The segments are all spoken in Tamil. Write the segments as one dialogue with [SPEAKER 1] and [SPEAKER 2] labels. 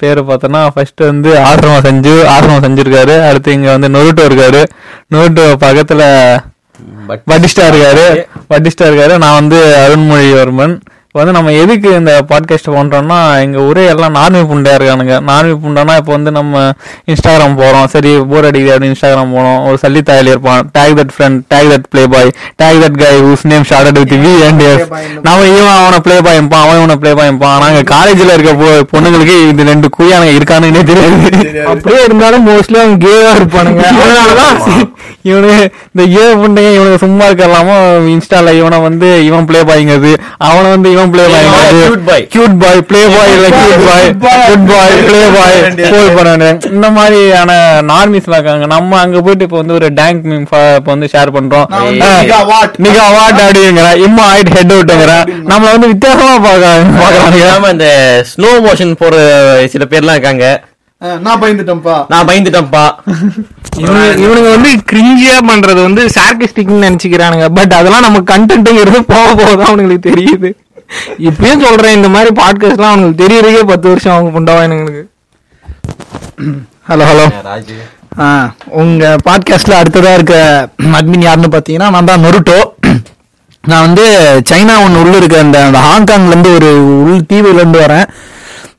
[SPEAKER 1] பேரை பார்த்தோன்னா ஃபர்ஸ்ட் வந்து ஆசிரமம் செஞ்சு ஆசிரமம் செஞ்சிருக்காரு. அடுத்து இங்க வந்து நொருட்டோ இருக்காரு. நொருட்டோ பக்கத்துல வட்டிஸ்டா இருக்காரு. வட்டிஸ்டா இருக்காரு. நான் வந்து அருண்மொழிவர்மன். இப்போ வந்து நம்ம எதுக்கு இந்த பாட்காஸ்ட் பண்றோம்னா எங்க ஊரே எல்லாம் நார்மி புண்டையா இருக்கானுங்க. நார்மி புண்டானா இப்போ வந்து நம்ம இன்ஸ்டாகிராம் போறோம். சரி போர் அடிக்குது அப்படின்னு இன்ஸ்டாகிராம் போனோம் ஒரு சல்லி தாயில் இருப்பான். Take that friend take that play boy take that guy whose name shorted with V and S நம்ம இவன் அவனை ப்ளே பாய்ப்பான் அவன் இவனை ப்ளே பாய்ப்பான் நாங்க காலேஜ்ல இருக்க பொ- பொண்ணுங்களுக்கு இது ரெண்டு குயானுங்க இருக்கானுன்னே தெரியாது.
[SPEAKER 2] அப்படியே இருந்தாலும் மோஸ்ட்லி அவங்க கேவா இருப்பானுங்க. அதனாலதான்
[SPEAKER 1] இவனு இந்த ஏ புண்டைங்க இவனுக்கு சும்மா இருக்கலாமோ? இன்ஸ்டால இவனை வந்து இவன் ப்ளே பாய்ங்கிறது அவனை வந்து இவன் play
[SPEAKER 3] boy.
[SPEAKER 1] Cute boy play boy இல்ல cute boy good boy play boy போல் பண்ணு இந்த மாதிரியான நார்மிஸ்லாம் இருக்காங்க. நம்ம அங்க போயிட்டு இப்போ வந்து ஒரு டேங்க் மீம் இப்போ வந்து ஷேர் பண்றோம்.
[SPEAKER 4] நிகா வாட்.
[SPEAKER 1] நிகா வாட் அப்படிங்கிற இம்மா ஆயிட் ஹெட் அவுட்டுங்கிற நம்மள வந்து வித்தியாசமா பாக்க பாக்குறாங்க
[SPEAKER 3] இந்த ஸ்லோ மோஷன் போற சில பேர்லாம் இருக்காங்க.
[SPEAKER 4] நான் பயந்துட்டேன்ப்பா.
[SPEAKER 3] நான் பயந்துட்டேன்ப்பா.
[SPEAKER 2] இவனுங்க இவனுங்க வந்து கிரிஞ்சியா பண்றது வந்து சார்கிஸ்டிக்னு நினைச்சுக்கிறானுங்க. பட் அதெல்லாம் நம்ம கண்டென்ட்ங்கிறது போக போக தான் அவனுங்களுக்கு தெரியுது. இப்பயும் சொல்றேன் இந்த மாதிரி பாட்காஸ்ட்லாம் அவனுக்கு தெரியறதுக்கே பத்து வருஷம் அவங்க புண்டவாயனுங்களுக்கு ஹலோ ஹலோ
[SPEAKER 3] ராஜு.
[SPEAKER 2] ஆ உங்க பாட்காஸ்ட்ல அடுத்ததா இருக்க அட்மின் யாருன்னு பாத்தீங்கன்னா நான் தான் நொருட்டோ. நான் வந்து சைனா ஒன்று உள்ள இருக்க அந்த அந்த ஹாங்காங்ல இருந்து ஒரு உள் தீவுல இருந்து வரேன்.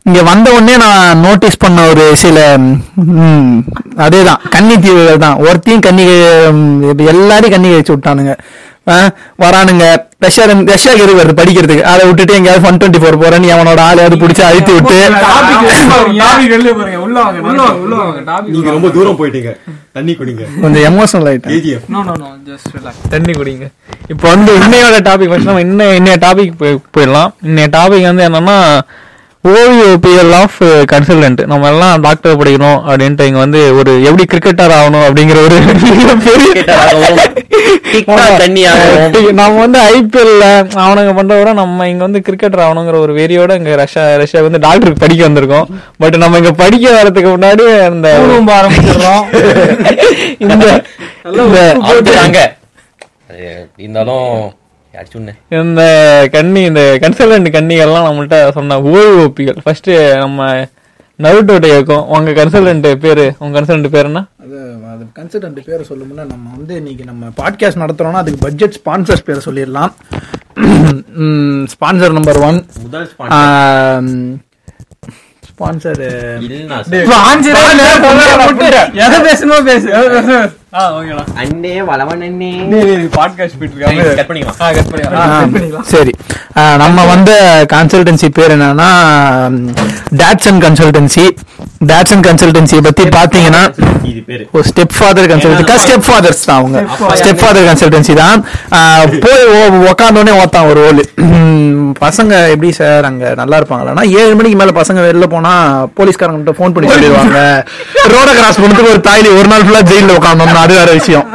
[SPEAKER 2] இங்க வந்த உடனே நான் நோட்டீஸ் பண்ண ஒரு சில ம், அதேதான் கன்னி தீவுகள் தான் ஒருத்தையும் கன்னி எல்லாரையும் கன்னி வச்சு விட்டானுங்க. வரானுங்க. ரஷ்யா ரஷ்யா வருது படிக்கிறதுக்கு. அதை விட்டுட்டு எங்கேயாவது ஒன் டுவெண்ட்டி ஃபோர் போறேன்னு அவனோட ஆளையாவது பிடிச்சி அழுத்தி விட்டு.
[SPEAKER 5] நீங்க ரொம்ப தூரம் போயிட்டீங்க. தண்ணி குடிங்க.
[SPEAKER 2] கொஞ்சம் எமோஷனல் ஆயிட்டேன்.
[SPEAKER 1] தண்ணி குடிங்க. இப்போ வந்து இன்னையோட டாபிக் ஃபர்ஸ்ட் நம்ம இன்னும் இன்னைய டாபிக் போயிடலாம். இன்னைய டாபிக் வந்து என்னன்னா ஓவிஓபிஎல் ஆஃப் கன்சல்டன்ட் நம்ம எல்லாம் டாக்டர் படிக்கணும் அப்படின்ட்டு இங்க வந்து ஒரு எப்படி கிரிக்கெட்டர் ஆகணும் அப்படிங்கிற ஒரு பெரிய நம்ம வந்து ஐபிஎல்ல அவனுங்க பண்றத விட நம்ம இங்க வந்து கிரிக்கெட்டர் ஆகணுங்கிற ஒரு வெறியோட இங்க ரஷ்யா ரஷ்யா வந்து டாக்டருக்கு படிக்க வந்திருக்கோம். பட் நம்ம இங்க படிக்க வரதுக்கு முன்னாடி அந்த
[SPEAKER 2] ஆரம்பிச்சிடுறோம்.
[SPEAKER 1] இந்த
[SPEAKER 3] இருந்தாலும்
[SPEAKER 1] இந்த கண்ணி இந்த கன்சல்டன்ட் கண்ணிகள்லாம் நம்மள்ட்ட சொன்ன ஓய்வோப்பிகள். ஃபர்ஸ்ட் நம்ம நருட்டோட இயக்கம் உங்க கன்சல்டன்ட் பேரு உங்க கன்சல்டன்ட் பேர் என்ன
[SPEAKER 2] அது அது கன்சல்டன்ட் பேரை சொல்லணும்னா நம்ம வந்து இன்னைக்கு நம்ம பாட்காஸ்ட் நடத்துறோம்னா அதுக்கு பட்ஜெட் ஸ்பான்சர்ஸ் பேரை சொல்லிடலாம். ஸ்பான்சர் நம்பர் ஒன்
[SPEAKER 3] முதல் sponsor.
[SPEAKER 2] ஸ்பான்சர்
[SPEAKER 1] எதை பேசணுமோ பேசு
[SPEAKER 2] சரி. நம்ம வந்து கன்சல்டன்சி பேர் என்னன்னா டாட்சன் கன்சல்டன்சி டாட்சன் கன்சல்டன்சி பத்தி பாத்தீங்கன்னா ஒரு step father consultancy step fathers தான் அவங்க. ஸ்டெப் ஃபாதர் கன்சல்டன்சி தான். போய் உக்காந்தோடனே ஓத்தான் ஒரு ஓலு. பசங்க எப்படி சார் அங்க நல்லா இருப்பாங்களான்னா ஏழு மணிக்கு மேல பசங்க வெளில போனா போலீஸ்காரங்க ஃபோன் பண்ணி சொல்லிடுவாங்க. ரோட கிராஸ் பண்ணதுக்கு ஒரு தாய்லி ஒரு நாள் ஃபுல்லா ஜெயில உட்காந்தோம்னா அது வேற விஷயம்.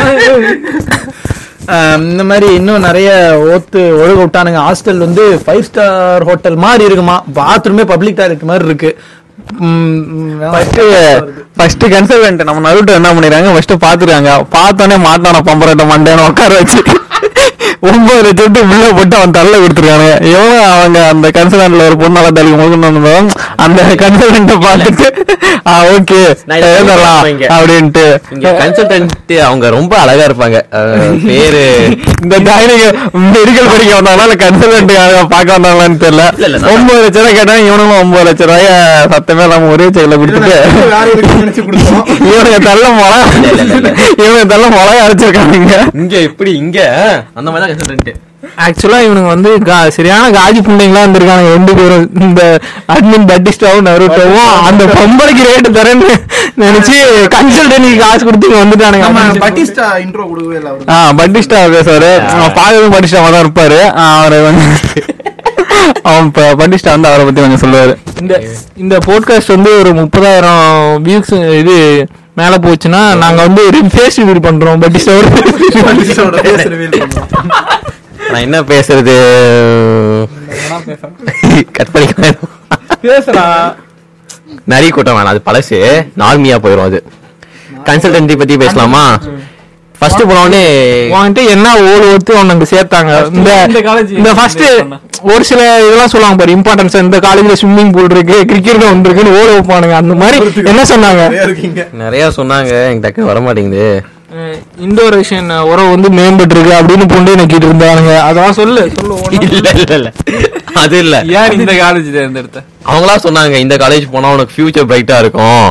[SPEAKER 2] இந்த மாதிரி இன்னும் நிறைய ஓத்து ஒழுக விட்டானுங்க. ஹாஸ்டல் வந்து ஃபைவ் ஸ்டார் ஹோட்டல் மாதிரி இருக்குமா? பாத்ரூமே பப்ளிக் டாய்லெட் மாதிரி இருக்கு.
[SPEAKER 1] ஃபர்ஸ்ட் ஃபர்ஸ்ட் கன்சல்டன்ட் நம்ம நருட்டோ என்ன பண்ணிருக்காங்க ஃபர்ஸ்ட் பாத்துருக்காங்க பார்த்தோன்னே மாட்டான பம்பரட்ட மண்டேன்னு உட்கார வச்சு. ஒன்பது லட்சத்து உள்ள போட்டு அவன் தள்ள கொடுத்துருக்காங்க எவ்வளவு அவங்க அந்த கன்சல்டன்ட்ல ஒரு பொண்ணால தள்ளி முழுக்கணும் அந்த கன்சல்டன்ட் பார்த்துட்டு ஆ ஓகே எழுதலாம். அப்படின்ட்டு.
[SPEAKER 3] கன்சல்டன்ட் அவங்க ரொம்ப அழகா இருப்பாங்க. பேரு.
[SPEAKER 1] இந்த டைனிங் மெடிக்கல் படிக்க வந்தாங்களா இல்ல கன்சல்டன்ட் பார்க்க வந்தாங்களான்னு தெரியல. ஒன்பது லட்சம் ரூபாய் கேட்டா இவனும் ஒன்பது லட்சம் ரூபாய சத்தமே இல்லாம ஒரே செக்ல கொடுத்துட்டு இவனுக்கு தள்ள மொளை. இவனுக்கு தள்ள மொளை அரைச்சிருக்காங்க
[SPEAKER 3] இங்க இப்படி இங்க அந்த மாதிரி தான் கன்சல்டன்ட்
[SPEAKER 2] ஆக்சுவலா இவனுங்க வந்து கா- சரியான காஜி புண்டைங்களா இருந்திருக்காங்க ரெண்டு பேரும். இந்த அட்மின் பட்டிஸ்டாவும் நருட்டோவும் அந்த பொம்பளைக்கு ரேட்டு தரேன்னு நினைச்சு கன்சல்டன்ட் காசு கொடுத்து வந்துட்டானுங்க.
[SPEAKER 4] பட்டிஸ்டா இன்ட்ரோ கொடுக்கவே இல்லை அவரு
[SPEAKER 1] ஆ பட்டிஸ்டா பேசுவாரு. அவன் பார்க்கறதும் பட்டிஸ்டாவா தான் இருப்பாரு. அவரை வந்து அவன் இப்ப பட்டிஸ்டா வந்து அவரை பத்தி கொஞ்சம் சொல்லுவாரு.
[SPEAKER 2] இந்த இந்த போட்காஸ்ட் வந்து ஒரு முப்பதாயிரம் வியூஸ் இது மேல போச்சுன்னா நாங்க வந்து ஃபேஸ் ரிவீல் பண்றோம்
[SPEAKER 4] பண்ணலாம்.
[SPEAKER 3] நான் என்ன பேசுறது? கட் பண்ணிக்கலாம்
[SPEAKER 1] பேசுறா
[SPEAKER 3] நிறைய கூட்டம் வேணாம் அது பழசு. நார்மியா போயிடும் அது. கன்சல்டன்சி பத்தி பேசலாமா? ஃபர்ஸ்ட் போனோடனே
[SPEAKER 6] வந்துட்டு என்ன ஓடு ஒத்து உனக்கு சேர்த்தாங்க. இந்த
[SPEAKER 1] இந்த
[SPEAKER 6] ஃபர்ஸ்ட் ஒரு சில இதெல்லாம் சொல்லுவாங்க பாரு இம்பார்ட்டன்ஸ் இந்த காலேஜ்ல ஸ்விம்மிங் பூல் இருக்கு கிரிக்கெட் ஒன்று இருக்குன்னு ஓட வைப்பானுங்க. அந்த மாதிரி என்ன சொன்னாங்க?
[SPEAKER 2] நிறைய
[SPEAKER 3] சொன்னாங்க எனக்கு டக்கு வர மாட்டேங்குது
[SPEAKER 6] இண்டோரேஷன் உறவு வந்து மேம்பட்டு இருக்கு அப்படின்னு பொண்ணு நக்கிட்டு இருந்தானுங்க. அதெல்லாம் சொல்லு சொல்லு
[SPEAKER 3] இல்ல இல்ல இல்ல. அது இல்ல.
[SPEAKER 1] ஏன் இந்த காலேஜ் தேர்ந்தெடுத்த?
[SPEAKER 3] அவங்களா சொன்னாங்க இந்த காலேஜ் போனா உனக்கு ஃபியூச்சர் பிரைட்டா இருக்கும்.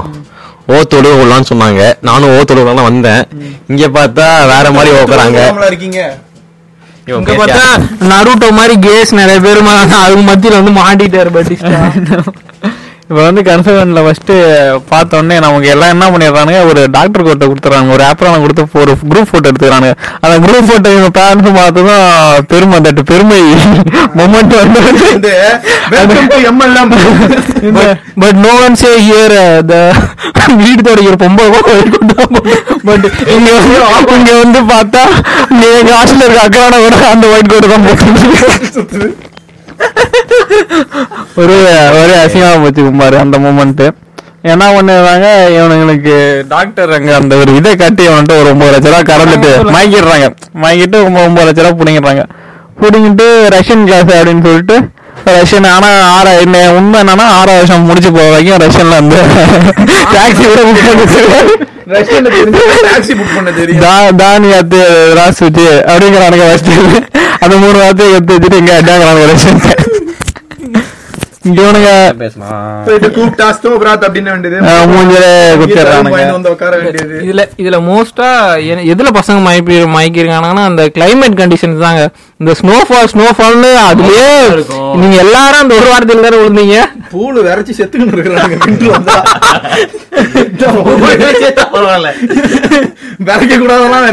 [SPEAKER 3] ஓ தொழுவலான்னு சொன்னாங்க. நானும் ஓ தொழுவலாம் வந்தேன். இங்க பார்த்தா வேற மாதிரி ஓக்குறாங்க
[SPEAKER 2] இருக்கீங்க?
[SPEAKER 6] பார்த்தா நருட்டோ மாதிரி கேஸ் நிறைய பேர் அவங்க மத்தியில வந்து மாட்டிட்டாரு பட்டிஸ்டா
[SPEAKER 1] இப்போ வந்து கன்சல்டன்ட்ல ஃபர்ஸ்ட் பார்த்த உடனே நமக்கு எல்லாம் என்ன பண்ணிடுறானுங்க? ஒரு டாக்டர் கோட்டை கொடுத்துறாங்க ஒரு ஆப்ரான கொடுத்து ஒரு குரூப் போட்டோ எடுத்துக்கிறாங்க அந்த குரூப் போட்டோ இவங்க பேரண்ட்ஸ் பார்த்ததும் பெருமை தட்டு பெருமை மொமெண்ட் வந்து
[SPEAKER 6] but no one say here the வீடு தொடங்கிற பொம்பை பட் இங்க வந்து இங்க வந்து பார்த்தா நீ எங்க ஹாஸ்டல்ல இருக்க அக்கறான கூட அந்த ஒயிட் கோட் தான் போட்டு
[SPEAKER 1] ஒரு ஒரே அசிங்கமா போச்சு குமார் அந்த மூமெண்ட் என்ன பண்ணிடுறாங்க இவனுங்களுக்கு டாக்டர் அங்க அந்த ஒரு இதை கட்டி அவன்கிட்ட ஒரு ஒன்பது லட்ச ரூபா கறந்துட்டு மயக்கிடுறாங்க மயக்கிட்டு ஒன்பது லட்ச ரூபா பிடிங்கிடுறாங்க. பிடிங்கிட்டு ரஷ்யன் கிளாஸ் அப்படின்னு சொல்லிட்டு ரஷ்யன் ஆனா ஆறா என்ன உண்மை என்னன்னா ஆறாம் வருஷம் முடிச்சு போற வரைக்கும் ரஷ்யன்ல வந்து டாக்ஸி கூட புக் பண்ண
[SPEAKER 2] தெரியும்
[SPEAKER 1] தா- தானி அத்து ராசு வச்சு அப்படிங்கிறானுங்க ஃபர்ஸ்ட் அந்த மூணு வார்த்தையை கத்து வச்சுட்டு இங்க அட்டாங்கிறானுங்க ரஷ்யன் இங்க இவனுங்க
[SPEAKER 2] கூப்பிட்டா ஸ்டோப்ராத் அப்படின்னு வேண்டியது.
[SPEAKER 1] மூஞ்சிலே குத்திடுறானுங்க.
[SPEAKER 6] இதுல இதுல மோஸ்டா எதுல பசங்க மயப்பி மயக்கிருக்காங்கன்னா அந்த கிளைமேட் கண்டிஷன்ஸ் தாங்க. இந்த ஸ்னோஃபால் ஸ்னோஃபால்னு அதுலயே நீங்க எல்லாரும் அந்த ஒரு வாரத்துல தானே விழுந்தீங்க.
[SPEAKER 2] பூலு விரைச்சு செத்துக்கிட்டு இருக்கிறாங்க விரைக்க கூடாதெல்லாம்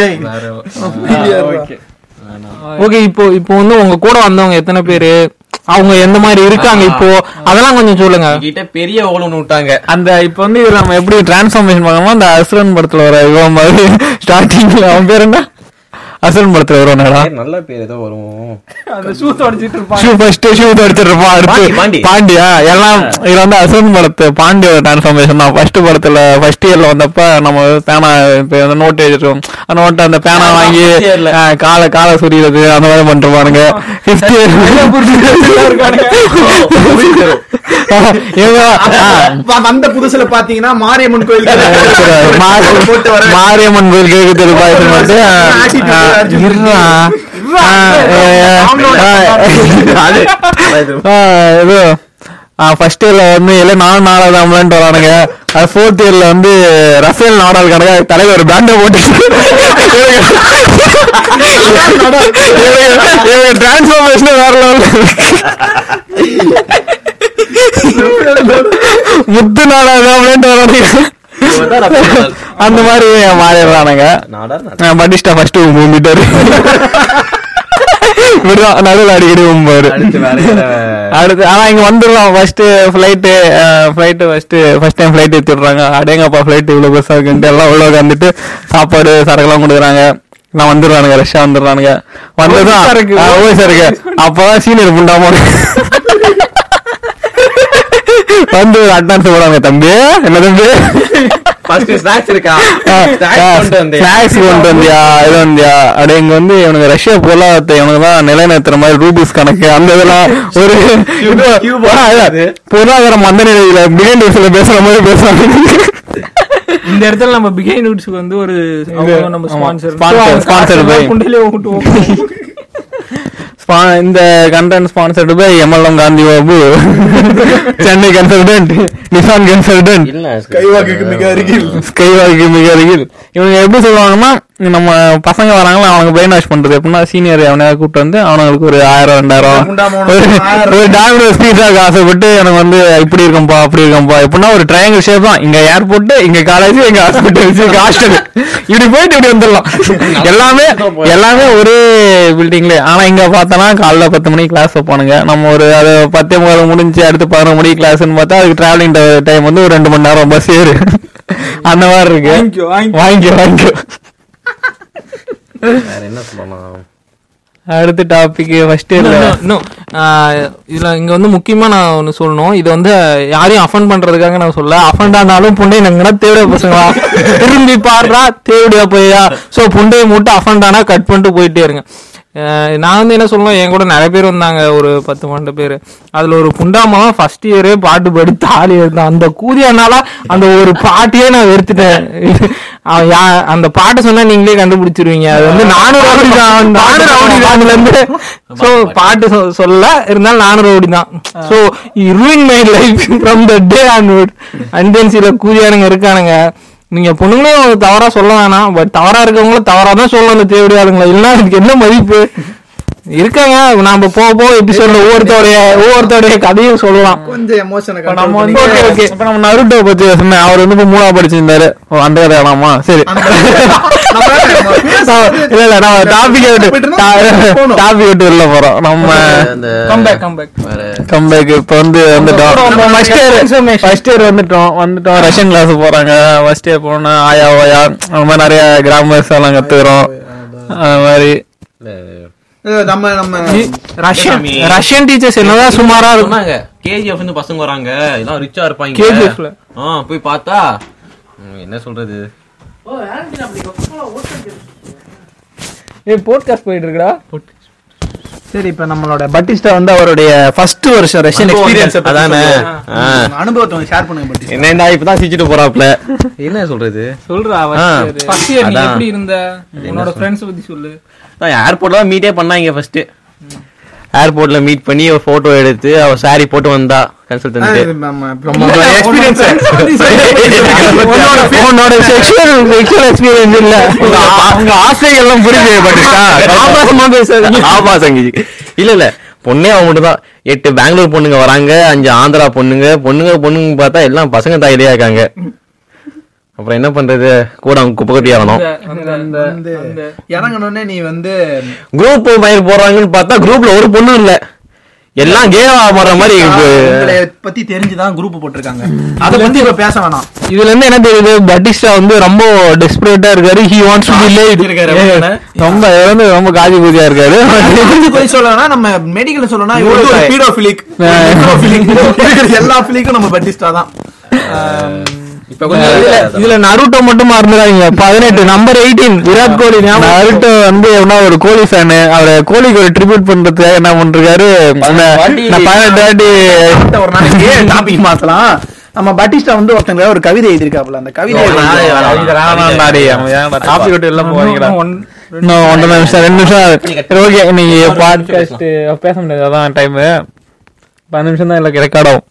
[SPEAKER 2] டேய்
[SPEAKER 6] ஓகே இப்போ இப்போ வந்து உங்க கூட வந்தவங்க எத்தனை பேரு? அவங்க எந்த மாதிரி இருக்காங்க இப்போ? அதெல்லாம் கொஞ்சம் சொல்லுங்க.
[SPEAKER 3] கிட்ட பெரிய ஓல் ஒண்ணு விட்டாங்க.
[SPEAKER 1] அந்த இப்ப வந்து நம்ம எப்படி டிரான்ஸ்ஃபார்மேஷன் பார்க்கணுமோ அந்த அசுரன் படத்துல வர இவன் மாதிரி ஸ்டார்டிங்ல அவன் பேர் என்ன? அசுரன் படத்துல வருவானடா
[SPEAKER 3] நல்ல பேர் ஏதோ வரும்.
[SPEAKER 1] அந்த ஷூ தொடச்சிட்டு இருப்பான் ஷூ ஃபர்ஸ்ட் ஷூ தொடச்சிட்டு இருப்பான் அடுத்து. பாண்டியா? எல்லாம் இதுல வந்து அசுரன் படத்து பாண்டியோட டிரான்ஸ்ஃபார்மேஷன் தான். ஃபர்ஸ்ட் படத்துல ஃபர்ஸ்ட் இயர்ல வந்தப்ப நம்ம பேனா இப்ப அந்த நோட் எழுதிருக்கோம் அந்த நோட் அந்த பேனா வாங்கி காலை காலை சுரியுறது அந்த மாதிரி பண்ணிருப்பானுங்க ஃபிஃப்த் இயர்
[SPEAKER 2] வந்த புதுசுல பாத்தீங்கன்னா மாரியம்மன் கோயில்
[SPEAKER 1] மாரியம்மன் கோயில் கேக்கு தெரு பாயசம் ஃபர்ஸ்ட் இயர்ல வந்து எல்லாம் நாலு நாலாவது அம்பலன்ட்டு வரானுங்க அது ஃபோர்த் இயர்ல வந்து ரஃபேல் நாடால் கணக்கா தலைவர் ஒரு பேண்டை போட்டு டிரான்ஸ்ஃபார்மேஷன் வேற லெவல் முத்து நாடாவது அம்பலன்ட்டு வரானுங்க அந்த மாதிரி மாறிடுறானுங்க
[SPEAKER 3] நாடா
[SPEAKER 1] பட்டிஸ்டா ஃபர்ஸ்ட் மூம்பிட்டாரு இப்படிதான் நடுவில் அடிக்கடி மும்பாரு
[SPEAKER 3] அடுத்து
[SPEAKER 1] ஆனா இங்க வந்துடலாம். First flight flight first first time flight விடுறாங்க அடேங்கப்பா ஃபிளைட் இவ்வளவு பெருசா இருக்குன்ட்டு எல்லாம் உள்ள உட்காந்துட்டு சாப்பாடு சரக்குலாம் கொடுக்குறாங்க. நான் வந்துடுறானுங்க ரஷ்யா வந்துடுறானுங்க. வந்ததும் இருக்கு. அப்பதான் சீனியர் புண்டாம வந்து அட்வான்ஸ் போடுவாங்க தம்பி. என்ன தம்பி? இங்க வந்து இவனுக்கு ரஷ்யா பொருளாதாரத்தை இவனுக்கு தான் நிலைநிறுத்துற மாதிரி ரூபிஸ் கணக்கு. அந்த இதெல்லாம் ஒரு. பொருளாதார மந்த நிலையில பிகைண்ட் நியூஸ்ல பேசுற மாதிரி பேசுறாங்க.
[SPEAKER 6] இந்த இடத்துல நம்ம பிகை நூட்ஸ்க்கு வந்து ஒரு நம்ம
[SPEAKER 1] ஆமா.
[SPEAKER 6] ஸ்பான்சர்
[SPEAKER 1] இந்த content sponsored by MLM Gandhi Babu Chennai consultant Nissan consultant
[SPEAKER 3] இல்ல
[SPEAKER 2] கைவாக்குக்கு மிக அருகில்.
[SPEAKER 1] ஸ்கைவாக்கு மிக அருகில். இவங்க எப்படி சொல்லுவாங்கன்னா நம்ம பசங்க வராங்களா அவனுக்கு பிரெயின் வாஷ் பண்றது எப்படின்னா சீனியர் அவனையா கூப்பிட்டு வந்து அவனுக்கு ஒரு ஆயிரம் ரெண்டாயிரம் ஒரு டாமினோஸ் பீஸாக்கு ஆசைப்பட்டு எனக்கு வந்து இப்படி இருக்கும்பா அப்படி இருக்கும்பா. எப்படின்னா ஒரு ட்ரையாங்கிள் ஷேப் தான். இங்க ஏர்போர்ட் இங்க காலேஜ் இங்க ஹாஸ்பிட்டல் இங்க ஹாஸ்டல் இப்படி போயிட்டு இப்படி வந்துடலாம். எல்லாமே எல்லாமே ஒரே பில்டிங்ல ஆனா இங்க பார்த்தோன்னா காலைல பத்து மணிக்கு கிளாஸ் வைப்பானுங்க. நம்ம ஒரு அது பத்தே முக்கால் முடிஞ்சு அடுத்து பதினொரு மணிக்கு கிளாஸ்னு பார்த்தா அதுக்கு டிராவலிங் டைம் வந்து ஒரு ரெண்டு மணி நேரம் பஸ் ஏறு அந்த மாதிரி இருக்கு. வாங்கிக்கோ வாங்கிக்கோ.
[SPEAKER 3] வேற என்ன சொல்லலாம்?
[SPEAKER 1] அடுத்த டாபிக் ஃபர்ஸ்ட்
[SPEAKER 6] இன்னும் இதுல இங்க வந்து முக்கியமா நான் ஒண்ணு சொல்லணும். இது வந்து யாரையும் அஃபண்ட் பண்றதுக்காக நான் சொல்ல அஃபண்ட் ஆனாலும் புண்டை நாங்கன்னா தேவையா பசங்களா திரும்பி பாடுறா தேவையா போயா சோ புண்டையை மட்டும் அஃபண்ட் ஆனா கட் பண்ணிட்டு போயிட்டே இருங்க. நான் வந்து என்ன சொல்லணும் என் கூட நிறைய பேர் வந்தாங்க ஒரு பத்து பன்னெண்டு பேர். அதுல ஒரு புண்டாமலாம் ஃபர்ஸ்ட் இயரே பாட்டு பாடி தாலி எடுத்தான். அந்த கூதியானால அந்த ஒரு பாட்டையே நான் வெறுத்துட்டேன். அந்த பாட்டை சொன்னா நீங்களே கண்டுபிடிச்சிருவீங்க. அது வந்து நானும் ரவுடி தான் நானும் ரவுடி தான் இருந்து சோ பாட்டு. சொல்ல இருந்தாலும் நானும் ரவுடி தான் so ruined my life from the day onward and then சில கூதியானுங்க இருக்கானுங்க. நீங்க பொண்ணுங்களும் தவறா சொல்ல வேணாம். பட் தவறா இருக்கவங்களும் தவறா தான் சொல்லணும் அந்த தேவடி ஆளுங்களா. இல்லைன்னா இதுக்கு என்ன மதிப்பு? இருக்காங்க. நாம போக போக எபிசோட்ல ஒவ்வொருத்தருடைய ஒவ்வொருத்தருடைய கதையும் சொல்லலாம்.
[SPEAKER 4] கொஞ்சம் எமோஷனை
[SPEAKER 1] நம்ம வந்து
[SPEAKER 6] Okay, okay.
[SPEAKER 1] இப்ப நம்ம நருட்டோ பத்தி சொன்னேன் அவர் வந்து இப்ப மூணா படிச்சிருந்தாரு. அந்த கதை வேணாமா சரி இல்ல இல்ல நம்ம டாபிக் விட்டு டாபிக் விட்டு போறோம். நம்ம
[SPEAKER 6] கம்பேக் கம்பேக்
[SPEAKER 3] வேற
[SPEAKER 1] கம்பேக் இப்ப வந்து வந்துட்டோம். ஃபர்ஸ்ட் இயர் ஃபர்ஸ்ட் இயர் வந்துட்டோம். வந்துட்டோம். ரஷ்யன் கிளாஸ் போறாங்க. ஃபர்ஸ்ட் இயர் போனா ஆயா ஓயா. அந்த மாதிரி நிறைய கிராமர்ஸ் எல்லாம் கத்துக்கிறோம். அது மாதிரி.
[SPEAKER 4] நம்ம நம்ம
[SPEAKER 6] ரஷ்யன் ரஷ்யன் டீச்சர்ஸ் என்னதான் சுமாரா
[SPEAKER 3] சொன்னாங்க. கேஜிஎஃப் இருந்து பசங்க வராங்க. எல்லாம் ரிச்சா இருப்பாங்க.
[SPEAKER 6] KGF ல.
[SPEAKER 3] ஆ போய் பார்த்தா. என்ன சொல்றது?
[SPEAKER 6] ஏ போட்காஸ்ட் போயிட்டு இருக்குடா
[SPEAKER 2] சரி இப்ப நம்மளோட பட்டிஸ்டா வந்து அவருடைய ஃபர்ஸ்ட் வருஷம் ரஷ்யன் எக்ஸ்பீரியன்ஸ்
[SPEAKER 3] அதானே.
[SPEAKER 4] அனுபவத்தை ஷேர் பண்ணுங்க பட்டி
[SPEAKER 3] என்னடா இப்பதான் சிரிச்சிட்டு போறாப்ல? என்ன சொல்றது?
[SPEAKER 6] சொல்றா. ஃபர்ஸ்ட் இயர் நீ. எப்படி இருந்த? உன்னோட ஃப்ரெண்ட்ஸ் பத்தி சொல்லு.
[SPEAKER 3] ஏர்போர்ட்ல தான் மீட்டே பண்ணாங்க ஃபர்ஸ்ட் ஏர்போர்ட்ல மீட் பண்ணி ஒரு போட்டோ எடுத்து அவ சாரி போட்டு வந்தா
[SPEAKER 1] உன்னோட செக்ஷுவல் செக்ஷுவல் எக்ஸ்பீரியன்ஸ் இல்ல.
[SPEAKER 3] அவங்க ஆசைகள்லாம் புரிஞ்சு
[SPEAKER 1] ஆபாசமா.
[SPEAKER 3] ஆபாசங்க இல்ல இல்ல. பொண்ணே மட்டும் தான். எட்டு பெங்களூர் பொண்ணுங்க வராங்க அஞ்சு ஆந்திரா பொண்ணுங்க. பொண்ணுங்க பொண்ணுங்க பார்த்தா எல்லாம் பசங்க தாயிலே இருக்காங்க. அப்புறம் என்ன பண்றது? கூட அவங்க குப்பை கட்டி ஆகணும்
[SPEAKER 4] இறங்கணும்னே நீ வந்து
[SPEAKER 3] குரூப் பயிர் போறாங்கன்னு பார்த்தா குரூப்ல ஒரு பொண்ணும் இல்ல. எல்லாம் கேவா மாற மாதிரி
[SPEAKER 4] பத்தி தெரிஞ்சுதான் குரூப் போட்டிருக்காங்க. அத வந்து இப்ப பேச வேணாம்.
[SPEAKER 6] இதுல இருந்து என்ன தெரியுது? பட்டிஸ்டா வந்து ரொம்ப டெஸ்பரேட்டா இருக்காரு. He wants to be late
[SPEAKER 1] ரொம்ப இவர் வந்து ரொம்ப காதி பூஜையா இருக்காரு.
[SPEAKER 4] தெரிஞ்சு போய் சொல்லணும்னா நம்ம மெடிக்கல் சொல்லணும்னா ஒரு பீடோபிலிக் எல்லா பிலிக்கும் நம்ம பட்டிஸ்டா தான்.
[SPEAKER 6] இதுல இதுல நருட்டோ மட்டும் மறந்துடாதீங்க. பதினெட்டு number eighteen Virat Kohli
[SPEAKER 1] Naruto வந்து என்ன ஒரு கோலி ஃபேனு அவரை கோலிக்கு ஒரு ட்ரிபியூட் பண்றதுக்காக என்ன பண்றாரு? பதினெட்டு வாட்டி
[SPEAKER 4] ஒரு நாளைக்கு டாபிக் மாத்தலாம்? நம்ம பட்டிஸ்டா வந்து ஒருத்தங்க ஒரு கவிதை எழுதியிருக்காப்புல அந்த கவிதை.
[SPEAKER 1] ஒன்றரை நிமிஷம் ரெண்டு நிமிஷம். ஓகே இன்னைக்கு பாட்காஸ்ட் பேச முடியாது. அதான் டைம் பத்து நிமிஷம் தான் இல்லை ரெக்கார்ட் ஆகும்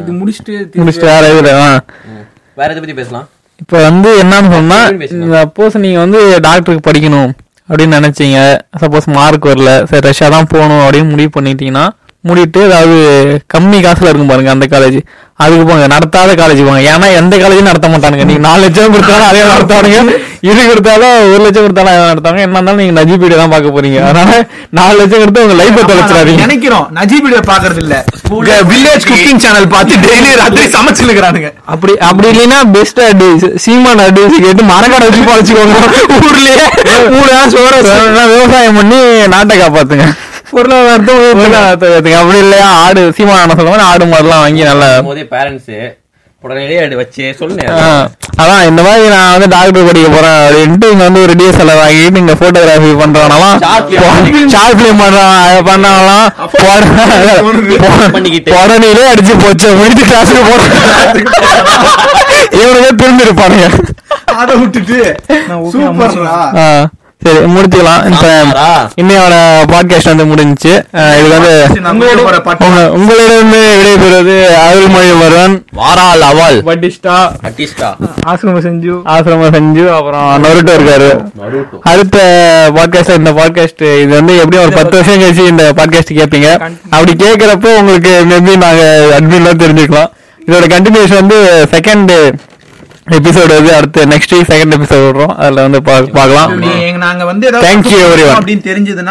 [SPEAKER 6] இது முடிச்சுட்டு
[SPEAKER 1] முடிச்சுட்டு வேற இதுல.
[SPEAKER 3] வேற எதை பத்தி பேசலாம்?
[SPEAKER 1] இப்போ வந்து என்னன்னு சொன்னா. சப்போஸ் நீங்க வந்து டாக்டருக்கு படிக்கணும் அப்படின்னு நினைச்சீங்க. சப்போஸ் மார்க் வரல. சரி ரஷ்யா தான் போகணும் அப்படின்னு முடிவு பண்ணிட்டீங்கன்னா மூடிட்டு அதாவது கம்மி காசுல இருக்கும் பாருங்க அந்த காலேஜ் அதுக்கு போங்க நடத்தாத காலேஜ் போங்க. ஏன்னா எந்த காலேஜும் நடத்த மாட்டானுங்க. நீங்க நாலு லட்சம் கொடுத்தாலும் அதே நடத்துவானுங்க. இது கொடுத்தாலும் ஒரு லட்சம் கொடுத்தாலும் என்ன இருந்தாலும் நீங்க நஜிபீடு தான் பார்க்க போறீங்க. அதனால நாலு லட்சம் கொடுத்து உங்க லைஃபை தொலைச்சிடாதீங்க.
[SPEAKER 4] நினைக்கிறோம். நஜீப் வீடியோ பாக்குறது இல்ல வில்லேஜ் குக்கிங் சேனல் பார்த்து டெய்லி ராத்திரி சமைச்சுக்கிறானுங்க
[SPEAKER 6] அப்படி அப்படி இல்லைன்னா பெஸ்ட் அட்வைஸ் சீமான் அட்வைஸ் கேட்டு மரக்கடை வச்சு பழச்சுக்கோங்க ஊர்லயே மூணு நாள் சோற
[SPEAKER 1] விவசாயம் பண்ணி நாட்டை காப்பாத்துங்க.
[SPEAKER 6] பொருளாதாரத்தை
[SPEAKER 1] பொருளாதாரத்தை. அப்படி இல்லையா? ஆடு சீமான சொல்ல மாதிரி ஆடு மாடுலாம் வாங்கி நல்லா
[SPEAKER 3] போதே பேரண்ட்ஸ்
[SPEAKER 1] அதான் இந்த மாதிரி நான் வந்து டாக்டர் படிக்க போறேன் அப்படின்ட்டு இங்க வந்து ஒரு டிஎஸ்எல்ஆர் வாங்கிட்டு இங்க போட்டோகிராஃபி பண்றவனாலாம். ஷார்ட் பிலிம்
[SPEAKER 3] பண்ணிக்கிட்டு.
[SPEAKER 1] உடனே அடிச்சு போச்சு முடிச்சு கிளாஸுக்கு போறேன் இவனுக்கே திரும்பிருப்பானுங்க
[SPEAKER 4] அதை விட்டுட்டு
[SPEAKER 1] சரி முடிச்சுக்கலாம். இப்ப. இன்னையோட பாட்காஸ்ட் வந்து முடிஞ்சுச்சு. இதுக்கு வந்து
[SPEAKER 4] உங்களோட
[SPEAKER 1] உங்களிடமிருந்து விடைபெறுவது அருள்மொழி வருவன்
[SPEAKER 3] வாரால் அவள்.
[SPEAKER 1] பட்டிஸ்டா
[SPEAKER 3] அட்டிஸ்டா
[SPEAKER 6] ஆசிரம செஞ்சு.
[SPEAKER 1] ஆசிரம செஞ்சு அப்புறம் நொருட்டோ இருக்காரு. அடுத்த பாட்காஸ்ட் இந்த பாட்காஸ்ட் இது வந்து எப்படியும் ஒரு பத்து வருஷம் கழிச்சு இந்த பாட்காஸ்ட் கேட்பீங்க அப்படி கேட்கறப்போ உங்களுக்கு மேபி நாங்க அட்மின்லாம் தெரிஞ்சுக்கலாம். இதோட கண்டினியூஷன் வந்து செகண்ட் எபிசோடு வந்து அடுத்து நெக்ஸ்ட் வீக் செகண்ட் எபிசோட் விடுறோம். அதுல வந்து பார்க்கலாம்
[SPEAKER 4] நீங்க நாங்க வந்து
[SPEAKER 1] you, everyone.
[SPEAKER 4] அப்படின்னு தெரிஞ்சதுன்னா